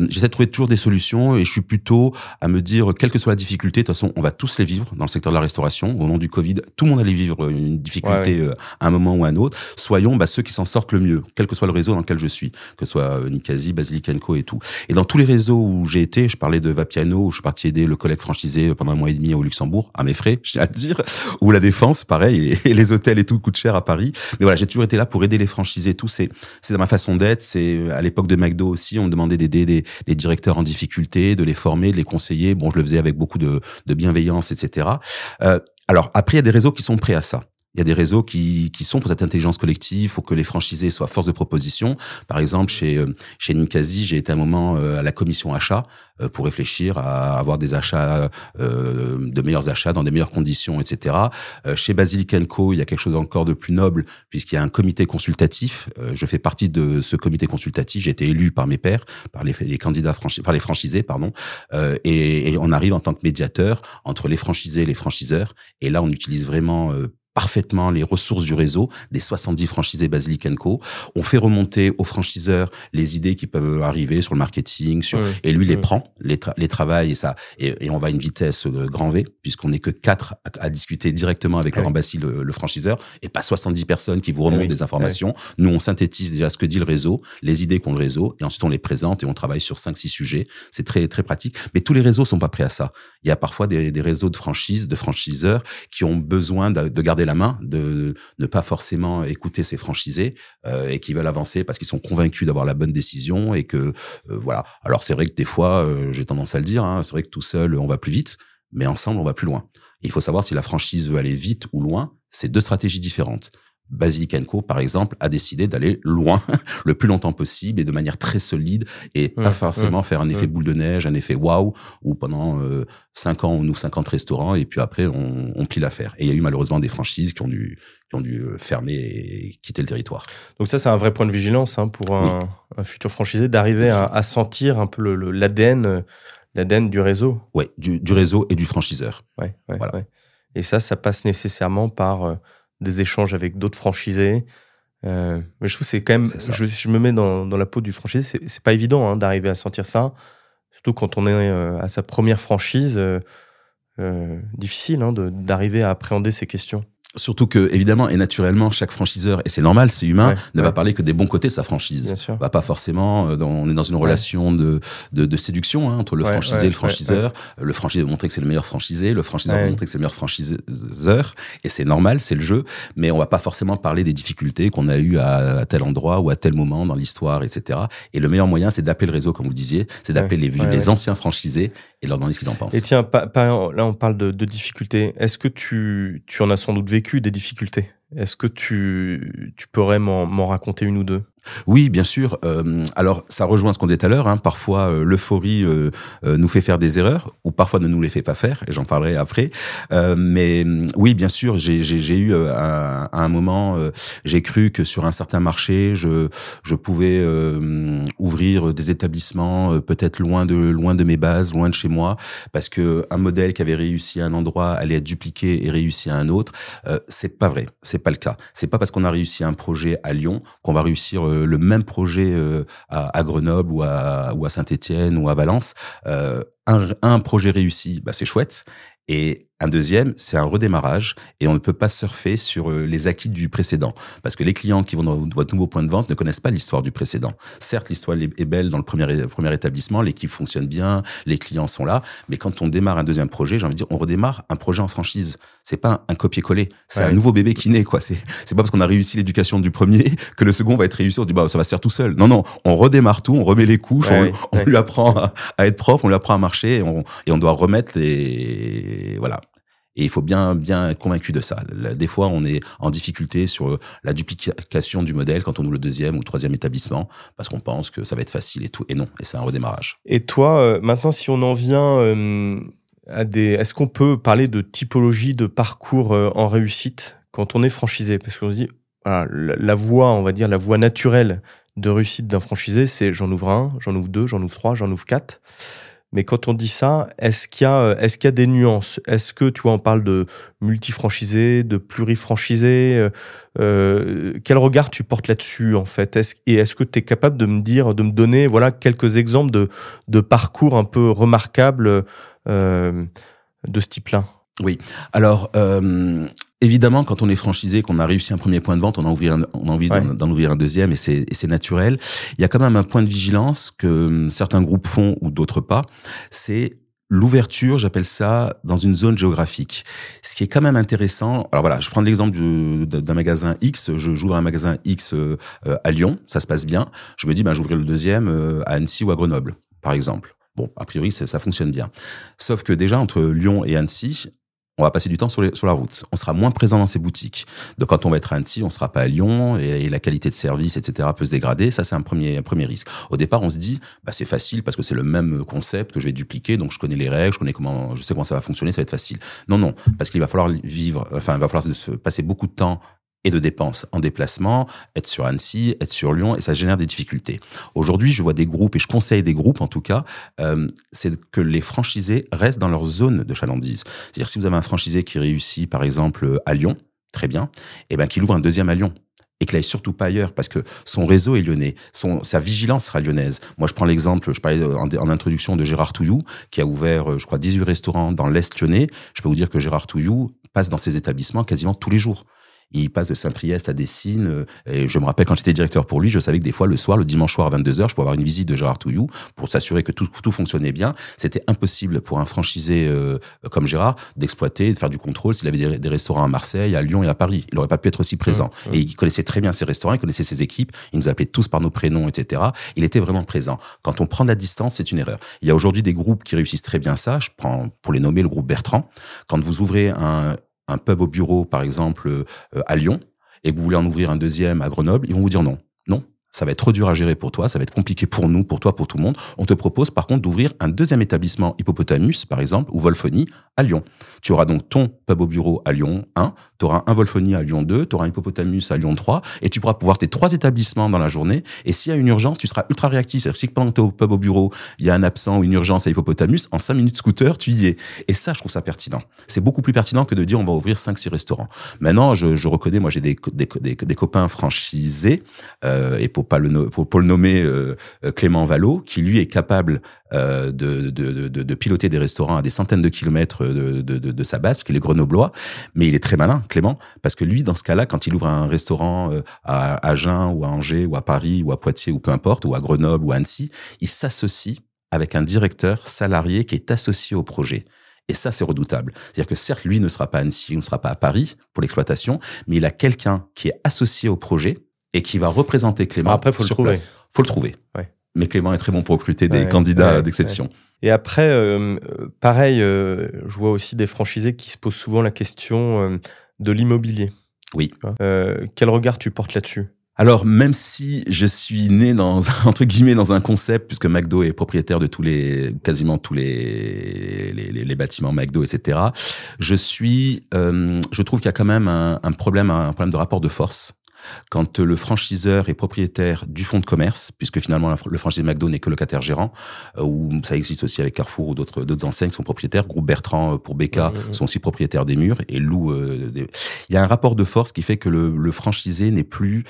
j'essaie de trouver toujours des solutions et je suis plutôt à me dire, quelle que soit la difficulté, de toute façon, on va tous les vivre dans le secteur de la restauration au nom du Covid, tout le monde allait vivre une difficulté ouais, ouais. à un moment ou à un autre. Soyons bah, ceux qui s'en sortent le mieux, quel que soit le réseau dans lequel je suis, que ce soit Nicasie, Basilic Co et tout. Et dans tous les réseaux où j'ai été, je parlais de Vapiano, où je suis parti aider le collègue franchisé pendant un mois et demi au Luxembourg, à mes frais, tiens à le dire, ou la Défense, pareil, et, les hôtels et tout coûtent cher à Paris. Mais voilà, j'ai toujours été là pour aider les franchisés, tout. C'est, c'est dans ma façon d'être. C'est à l'époque de McDo aussi, on me demandait d'aider des, des, directeurs en difficulté, de les former, de les conseiller. Bon, je le faisais avec beaucoup de, de bienveillance, etc. Euh, alors après, il y a des réseaux qui sont prêts à ça. Il y a des réseaux qui, qui sont pour cette intelligence collective, pour que les franchisés soient force de proposition. Par exemple, chez chez Ninkasi, j'ai été un moment à la commission achat pour réfléchir à avoir des achats, euh, de meilleurs achats dans des meilleures conditions, etc. Chez Basilic Co, il y a quelque chose encore de plus noble puisqu'il y a un comité consultatif. Je fais partie de ce comité consultatif. J'ai été élu par mes pairs, par les, les candidats franchis, par les franchisés, pardon. Et, et on arrive en tant que médiateur entre les franchisés et les franchiseurs. Et là, on utilise vraiment parfaitement les ressources du réseau, des 70 franchisés Basilic Co. On fait remonter aux franchiseurs les idées qui peuvent arriver sur le marketing, sur, oui, et lui les prend, les, tra les travaille et ça, et, et, on va à une vitesse euh, grand V, puisqu'on n'est que quatre à, à, discuter directement avec oui. Laurent Bassi, le, le, franchiseur, et pas 70 personnes qui vous remontent des informations. Nous, on synthétise déjà ce que dit le réseau, les idées qu'ont le réseau, et ensuite on les présente et on travaille sur 5-6 sujets. C'est très, très pratique. Mais tous les réseaux sont pas prêts à ça. Il y a parfois des, des réseaux de franchise, de franchiseurs qui ont besoin de, de garder la main, de ne pas forcément écouter ses franchisés euh, et qui veulent avancer parce qu'ils sont convaincus d'avoir la bonne décision et que euh, voilà. Alors c'est vrai que des fois, euh, j'ai tendance à le dire, hein, c'est vrai que tout seul on va plus vite, mais ensemble on va plus loin. Il faut savoir si la franchise veut aller vite ou loin, c'est deux stratégies différentes. Basilic Co, par exemple, a décidé d'aller loin, le plus longtemps possible et de manière très solide et pas forcément faire un effet boule de neige, un effet waouh, où pendant euh, 5 ans, on ouvre 50 restaurants et puis après, on, on plie l'affaire. Et il y a eu malheureusement des franchises qui ont dû, qui ont dû euh, fermer et quitter le territoire. Donc ça, c'est un vrai point de vigilance hein, pour un, oui. un, futur franchisé d'arriver à, à, sentir un peu l'ADN l'ADN du réseau. Oui, du, du, réseau et du franchiseur. Ouais, voilà. Et ça, ça passe nécessairement par euh, des échanges avec d'autres franchisés. Euh, mais je trouve c'est quand même, je, je, me mets dans, dans, la peau du franchisé, c'est pas évident hein, d'arriver à sentir ça, surtout quand on est euh, à sa première franchise, euh, euh difficile hein, d'arriver à appréhender ces questions. Surtout que, évidemment, et naturellement, chaque franchiseur, et c'est normal, c'est humain, ouais, ne ouais. va parler que des bons côtés de sa franchise. Bien sûr. Va pas forcément, euh, dans, on est dans une relation ouais. de, de, de, séduction hein, entre le franchisé et le franchiseur. Le franchisé va montrer que c'est le meilleur franchisé, le franchiseur va montrer que c'est le meilleur franchiseur, et c'est normal, c'est le jeu, mais on va pas forcément parler des difficultés qu'on a eues à, à, tel endroit ou à tel moment dans l'histoire, etc. Et le meilleur moyen, c'est d'appeler le réseau, comme vous le disiez, c'est d'appeler les, les anciens franchisés et leur demander ce qu'ils en pensent. Et tiens, pa, pa, là, on parle de, de difficultés. Est-ce que tu, tu en as sans doute vécu des difficultés. Est-ce que tu, tu pourrais m'en raconter une ou deux? Oui, bien sûr. Euh, alors, ça rejoint ce qu'on disait tout à l'heure. Hein. Parfois, euh, l'euphorie euh, nous fait faire des erreurs, ou parfois ne nous les fait pas faire. Et j'en parlerai après. Mais oui, bien sûr, j'ai eu à, un moment, j'ai cru que sur un certain marché, je, pouvais ouvrir des établissements peut-être loin de loin de mes bases, loin de chez moi, parce que un modèle qui avait réussi à un endroit allait être dupliqué et réussi à un autre. c'est pas vrai. C'est pas le cas. C'est pas parce qu'on a réussi un projet à Lyon qu'on va réussir le même projet euh, à, Grenoble ou à, ou à Saint-Étienne ou à Valence. Euh, un, un, projet réussi, bah c'est chouette. Et un deuxième, c'est un redémarrage et on ne peut pas surfer sur euh, les acquis du précédent parce que les clients qui vont dans votre nouveau point de vente ne connaissent pas l'histoire du précédent. Certes, l'histoire est belle dans le premier, premier établissement, l'équipe fonctionne bien, les clients sont là, mais quand on démarre un deuxième projet, j'ai envie de dire, on redémarre un projet en franchise. C'est pas un copier-coller, c'est ouais. un nouveau bébé qui naît, quoi. C'est, c'est pas parce qu'on a réussi l'éducation du premier que le second va être réussi. On dit, bah, ça va se faire tout seul. Non, non, on redémarre tout, on remet les couches, ouais, on, on lui apprend à, à, être propre, on lui apprend à marcher et on, et on doit remettre les, voilà, et il faut bien, bien être convaincu de ça. Des fois, on est en difficulté sur la duplication du modèle quand on ouvre le deuxième ou le troisième établissement, parce qu'on pense que ça va être facile et tout. Et non, et c'est un redémarrage. Et toi, euh, maintenant, si on en vient, euh, à des. Est-ce qu'on peut parler de typologie de parcours en réussite quand on est franchisé? Parce qu'on se dit, voilà, la voie, on va dire, la voie naturelle de réussite d'un franchisé, c'est j'en ouvre un, j'en ouvre deux, j'en ouvre trois, j'en ouvre quatre. Mais quand on dit ça, est-ce qu'il y a, est-ce qu'il y a des nuances? Est-ce que, tu vois, on parle de multifranchisé, de plurifranchisé euh, euh, Quel regard tu portes là-dessus, en fait? Est Et est-ce que tu es capable de me dire, de me donner, voilà, quelques exemples de, de parcours un peu remarquables euh, de ce type-là? Oui. Alors, euh, Évidemment, quand on est franchisé, qu'on a réussi un premier point de vente, on a envie, on a envie d'en ouvrir un deuxième et c'est naturel. Il y a quand même un point de vigilance que hum, certains groupes font ou d'autres pas. C'est l'ouverture, j'appelle ça, dans une zone géographique. Ce qui est quand même intéressant. Alors voilà, je prends l'exemple d'un magasin X. Je j'ouvre un magasin X euh, à Lyon, ça se passe bien. Je me dis, ben, j'ouvrirai le deuxième euh, à Annecy ou à Grenoble, par exemple. Bon, a priori, ça fonctionne bien. Sauf que déjà, entre Lyon et Annecy, on va passer du temps sur, sur, la route. On sera moins présent dans ces boutiques. Donc quand on va être à Annecy, on sera pas à Lyon et, la qualité de service, etc., peut se dégrader. Ça, c'est un premier, un premier risque. Au départ, on se dit, bah, c'est facile parce que c'est le même concept que je vais dupliquer, donc je connais les règles, je connais comment, je sais comment ça va fonctionner, ça va être facile. Non, non, parce qu'il va falloir vivre, enfin, il va falloir se passer beaucoup de temps et de dépenses en déplacement, être sur Annecy, être sur Lyon, et ça génère des difficultés. Aujourd'hui, je vois des groupes, et je conseille des groupes en tout cas, euh, c'est que les franchisés restent dans leur zone de chalandise. C'est-à-dire si vous avez un franchisé qui réussit, par exemple, à Lyon, très bien, et eh ben qu'il ouvre un deuxième à Lyon et qu'il aille surtout pas ailleurs parce que son réseau est lyonnais, son, sa vigilance sera lyonnaise. Moi, je prends l'exemple, je parlais en, en, introduction de Gérard Touillou, qui a ouvert, euh, je crois, 18 restaurants dans l'Est lyonnais. Je peux vous dire que Gérard Touillou passe dans ses établissements quasiment tous les jours. Il passe de Saint-Priest à Dessines. Euh, et je me rappelle quand j'étais directeur pour lui, je savais que des fois, le soir, le dimanche soir à 22h, je pouvais avoir une visite de Gérard Touillou pour s'assurer que tout, tout fonctionnait bien. C'était impossible pour un franchisé euh, comme Gérard d'exploiter, de faire du contrôle s'il avait des, des, restaurants à Marseille, à Lyon et à Paris. Il n'aurait pas pu être aussi présent. Mmh, mmh. Et il connaissait très bien ses restaurants, il connaissait ses équipes, il nous appelait tous par nos prénoms, etc. Il était vraiment présent. Quand on prend de la distance, c'est une erreur. Il y a aujourd'hui des groupes qui réussissent très bien ça. Je prends, pour les nommer, le groupe Bertrand. Quand vous ouvrez un, un pub au bureau, par exemple, euh, à Lyon, et que vous voulez en ouvrir un deuxième à Grenoble, ils vont vous dire non. Non, ça va être trop dur à gérer pour toi, ça va être compliqué pour nous, pour toi, pour tout le monde. On te propose par contre d'ouvrir un deuxième établissement Hippopotamus, par exemple, ou Volphonie à Lyon. Tu auras donc ton pub au bureau à Lyon 1, tu auras un Volphonie à Lyon 2, tu auras un Hippopotamus à Lyon 3, et tu pourras pouvoir tes trois établissements dans la journée. Et s'il y a une urgence, tu seras ultra réactif. C'est-à-dire si pendant que tu es au pub au bureau, il y a un absent ou une urgence à Hippopotamus, en 5 minutes scooter, tu y es. Et ça, je trouve ça pertinent. C'est beaucoup plus pertinent que de dire on va ouvrir 5-6 restaurants. Maintenant, je, reconnais, moi j'ai des, copains franchisés, euh, et pour pour, le nommé euh, Clément Vallot, qui lui est capable euh, de, piloter des restaurants à des centaines de kilomètres de, sa base, parce qu'il est grenoblois, mais il est très malin, Clément, parce que lui, dans ce cas-là, quand il ouvre un restaurant euh, à Agen ou à Angers ou à Paris ou à Poitiers ou peu importe, ou à Grenoble ou à Annecy, il s'associe avec un directeur salarié qui est associé au projet. Et ça, c'est redoutable. C'est-à-dire que certes, lui ne sera pas à Annecy, ne sera pas à Paris pour l'exploitation, mais il a quelqu'un qui est associé au projet et qui va représenter Clément. Après, faut le trouver. Place. Faut le trouver. Mais Clément est très bon pour recruter des candidats d'exception. Et après, euh, pareil, euh, je vois aussi des franchisés qui se posent souvent la question euh, de l'immobilier. Oui. quel regard tu portes là-dessus? Alors, même si je suis né dans entre guillemets dans un concept, puisque McDo est propriétaire de tous les quasiment tous les les, les, bâtiments McDo, etc. Je suis, je trouve qu'il y a quand même un, un problème, un problème de rapport de force quand le franchiseur est propriétaire du fonds de commerce, puisque finalement le franchisé McDo n'est que locataire gérant, euh, ou ça existe aussi avec Carrefour ou d'autres d'autres enseignes sont propriétaires. Groupe Bertrand euh, pour BK sont aussi propriétaires des murs et louent. Euh, il y a un rapport de force qui fait que le, le franchisé n'est plus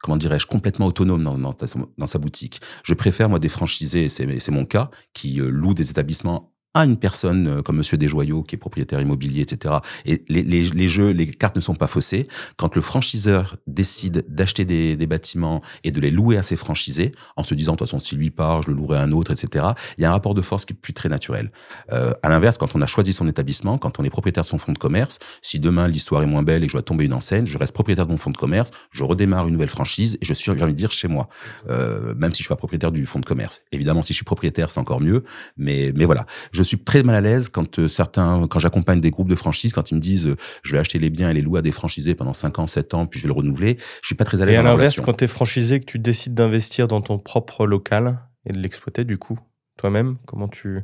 comment dirais-je, complètement autonome dans, dans, dans, sa boutique. Je préfère, moi, des franchisés, c'est mon cas, qui louent des établissements à une personne euh, comme Monsieur Desjoyaux, qui est propriétaire immobilier, etc. Et les, les, les, jeux, les cartes ne sont pas faussées. Quand le franchiseur décide d'acheter des, des, bâtiments et de les louer à ses franchisés, en se disant, de toute façon, si lui part, je le louerai à un autre, etc., il y a un rapport de force qui est plus très naturel. Euh, à l'inverse, quand on a choisi son établissement, quand on est propriétaire de son fonds de commerce, si demain l'histoire est moins belle et que je dois tomber une enseigne, je reste propriétaire de mon fonds de commerce, je redémarre une nouvelle franchise et je suis, j'ai envie de dire, chez moi, euh, même si je suis pas propriétaire du fonds de commerce. Évidemment, si je suis propriétaire, c'est encore mieux, mais, mais voilà. Suis très mal à l'aise quand euh, certains, quand j'accompagne des groupes de franchises, quand ils me disent euh, je vais acheter les biens et les louer à des franchisés pendant 5 ans, 7 ans, puis je vais le renouveler, je suis pas très à l'aise. Et à l'inverse, quand tu es franchisé, que tu décides d'investir dans ton propre local et de l'exploiter, du coup, toi-même Comment tu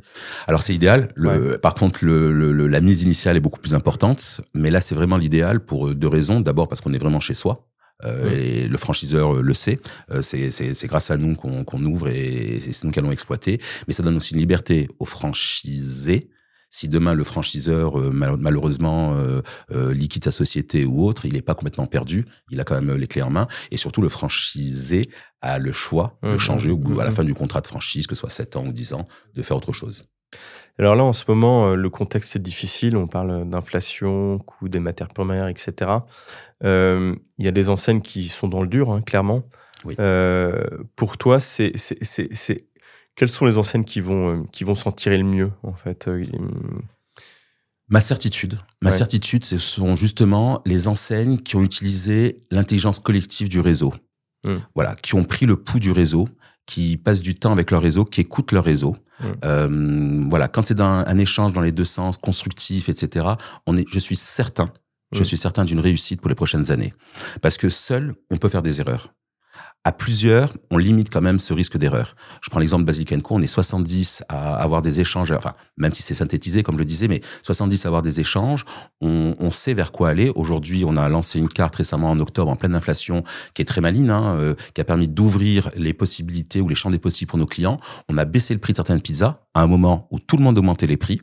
Alors c'est idéal. Le, Par contre, le, la mise initiale est beaucoup plus importante. Mais là, c'est vraiment l'idéal pour deux raisons. D'abord parce qu'on est vraiment chez soi. Euh, et le franchiseur le sait. Euh, c'est grâce à nous qu'on ouvre et c'est nous qui allons exploiter. Mais ça donne aussi une liberté aux franchisés si demain le franchiseur euh, malheureusement euh, euh, liquide sa société ou autre, il n'est pas complètement perdu. Il a quand même les clés en main. Et surtout, le franchisé a le choix de changer au bout, à la fin du contrat de franchise, que ce soit 7 ans ou 10 ans, de faire autre chose. Alors là, en ce moment, le contexte est difficile. On parle d'inflation, coût des matières premières, etc. Il y a des enseignes qui sont dans le dur, hein, clairement. pour toi, c'est quelles sont les enseignes qui vont, euh, qui vont s'en tirer le mieux, en fait euh, Ma certitude. Ma certitude, ce sont justement les enseignes qui ont utilisé l'intelligence collective du réseau. Hmm. Voilà, qui ont pris le pouls du réseau, qui passent du temps avec leur réseau, qui écoutent leur réseau. Euh, voilà, quand c'est un, un, échange dans les deux sens, constructif, etc., on est, je suis certain, je suis certain d'une réussite pour les prochaines années. Parce que seul, on peut faire des erreurs à plusieurs, on limite quand même ce risque d'erreur. Je prends l'exemple de Basic Co, on est 70 à avoir des échanges, enfin, même si c'est synthétisé, comme je le disais, mais 70 à avoir des échanges, on, sait vers quoi aller. Aujourd'hui, on a lancé une carte récemment en octobre en pleine inflation qui est très maline, hein, euh, qui a permis d'ouvrir les possibilités ou les champs des possibles pour nos clients. On a baissé le prix de certaines pizzas à un moment où tout le monde augmentait les prix.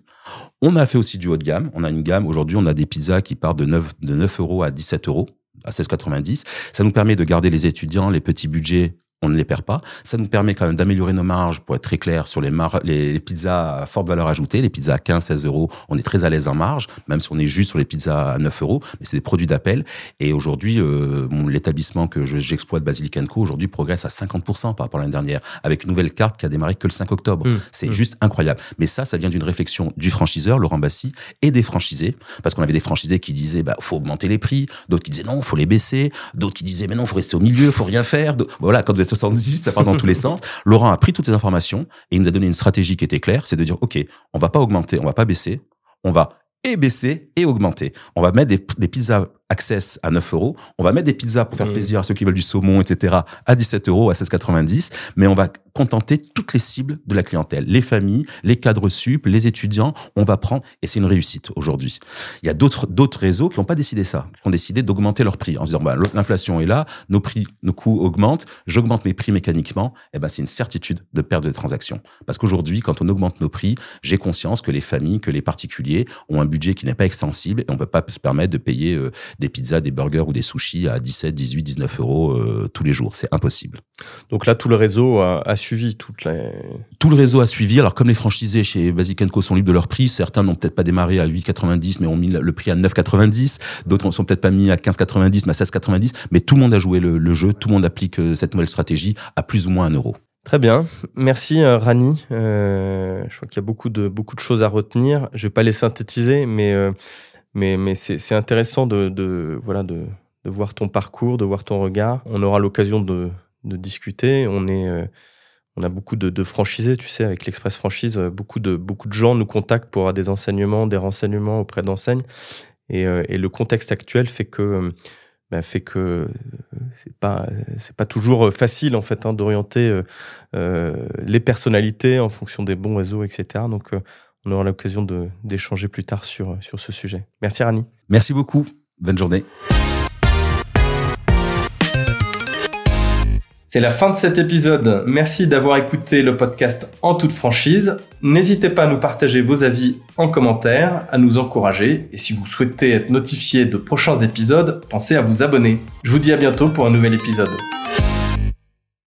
On a fait aussi du haut de gamme. On a une gamme, aujourd'hui, on a des pizzas qui partent de 9, de 9 euros à 17 euros à 16,90. Ça nous permet de garder les étudiants, les petits budgets on ne les perd pas. Ça nous permet quand même d'améliorer nos marges, pour être très clair, sur les, les, pizzas à forte valeur ajoutée, les pizzas à 15, 16 euros, on est très à l'aise en marge, même si on est juste sur les pizzas à 9 euros, mais c'est des produits d'appel. Et aujourd'hui, euh, l'établissement que j'exploite, Basilic Co, aujourd'hui progresse à 50% par rapport à l'année dernière, avec une nouvelle carte qui a démarré que le 5 octobre. Mmh. c'est mmh. juste incroyable. Mais ça, ça vient d'une réflexion du franchiseur, Laurent Bassi, et des franchisés, parce qu'on avait des franchisés qui disaient, bah, faut augmenter les prix, d'autres qui disaient non, faut les baisser, d'autres qui disaient, mais non, faut rester au milieu, faut rien faire. Voilà, quand vous êtes 70, ça part dans tous les sens. Laurent a pris toutes ces informations et il nous a donné une stratégie qui était claire, c'est de dire, OK, on va pas augmenter, on va pas baisser, on va et baisser et augmenter. On va mettre des, des pizzas Access à 9 euros. On va mettre des pizzas pour faire mmh. plaisir à ceux qui veulent du saumon, etc. à 17 euros, à 16,90. Mais on va contenter toutes les cibles de la clientèle. Les familles, les cadres sup, les étudiants, on va prendre, et c'est une réussite aujourd'hui. Il y a d'autres, d'autres réseaux qui n'ont pas décidé ça, qui ont décidé d'augmenter leurs prix en se disant, bah, l'inflation est là, nos prix, nos coûts augmentent, j'augmente mes prix mécaniquement. Et eh ben, c'est une certitude de perte de transactions. Parce qu'aujourd'hui, quand on augmente nos prix, j'ai conscience que les familles, que les particuliers ont un budget qui n'est pas extensible et on peut pas se permettre de payer euh, des pizzas, des burgers ou des sushis à 17, 18, 19 euros euh, tous les jours. C'est impossible. Donc là, tout le réseau a, suivi toutes les... Tout le réseau a suivi. Alors comme les franchisés chez Basic Co sont libres de leur prix, certains n'ont peut-être pas démarré à 8,90 mais ont mis le prix à 9,90. D'autres ne sont peut-être pas mis à 15,90 mais à 16,90. Mais tout le monde a joué le, jeu, tout le monde applique euh, cette nouvelle stratégie à plus ou moins un euro. Très bien, merci euh, Rani. je crois qu'il y a beaucoup de beaucoup de choses à retenir. Je vais pas les synthétiser, mais mais, mais c'est intéressant de, de, voilà, de, de, voir ton parcours, de voir ton regard. On aura l'occasion de, de, discuter. On, est, euh, on a beaucoup de, franchisés, tu sais, avec l'Express Franchise. Euh, beaucoup de, beaucoup de gens nous contactent pour des enseignements, des renseignements auprès d'enseignes. Et, euh, le contexte actuel fait que bah, fait que c'est pas c'est pas toujours facile en fait hein, d'orienter euh, les personnalités en fonction des bons réseaux etc donc on aura l'occasion d'échanger plus tard sur, sur ce sujet. Merci Rani. Merci beaucoup. Bonne journée. C'est la fin de cet épisode. Merci d'avoir écouté le podcast en toute franchise. N'hésitez pas à nous partager vos avis en commentaire, à nous encourager. Et si vous souhaitez être notifié de prochains épisodes, pensez à vous abonner. Je vous dis à bientôt pour un nouvel épisode.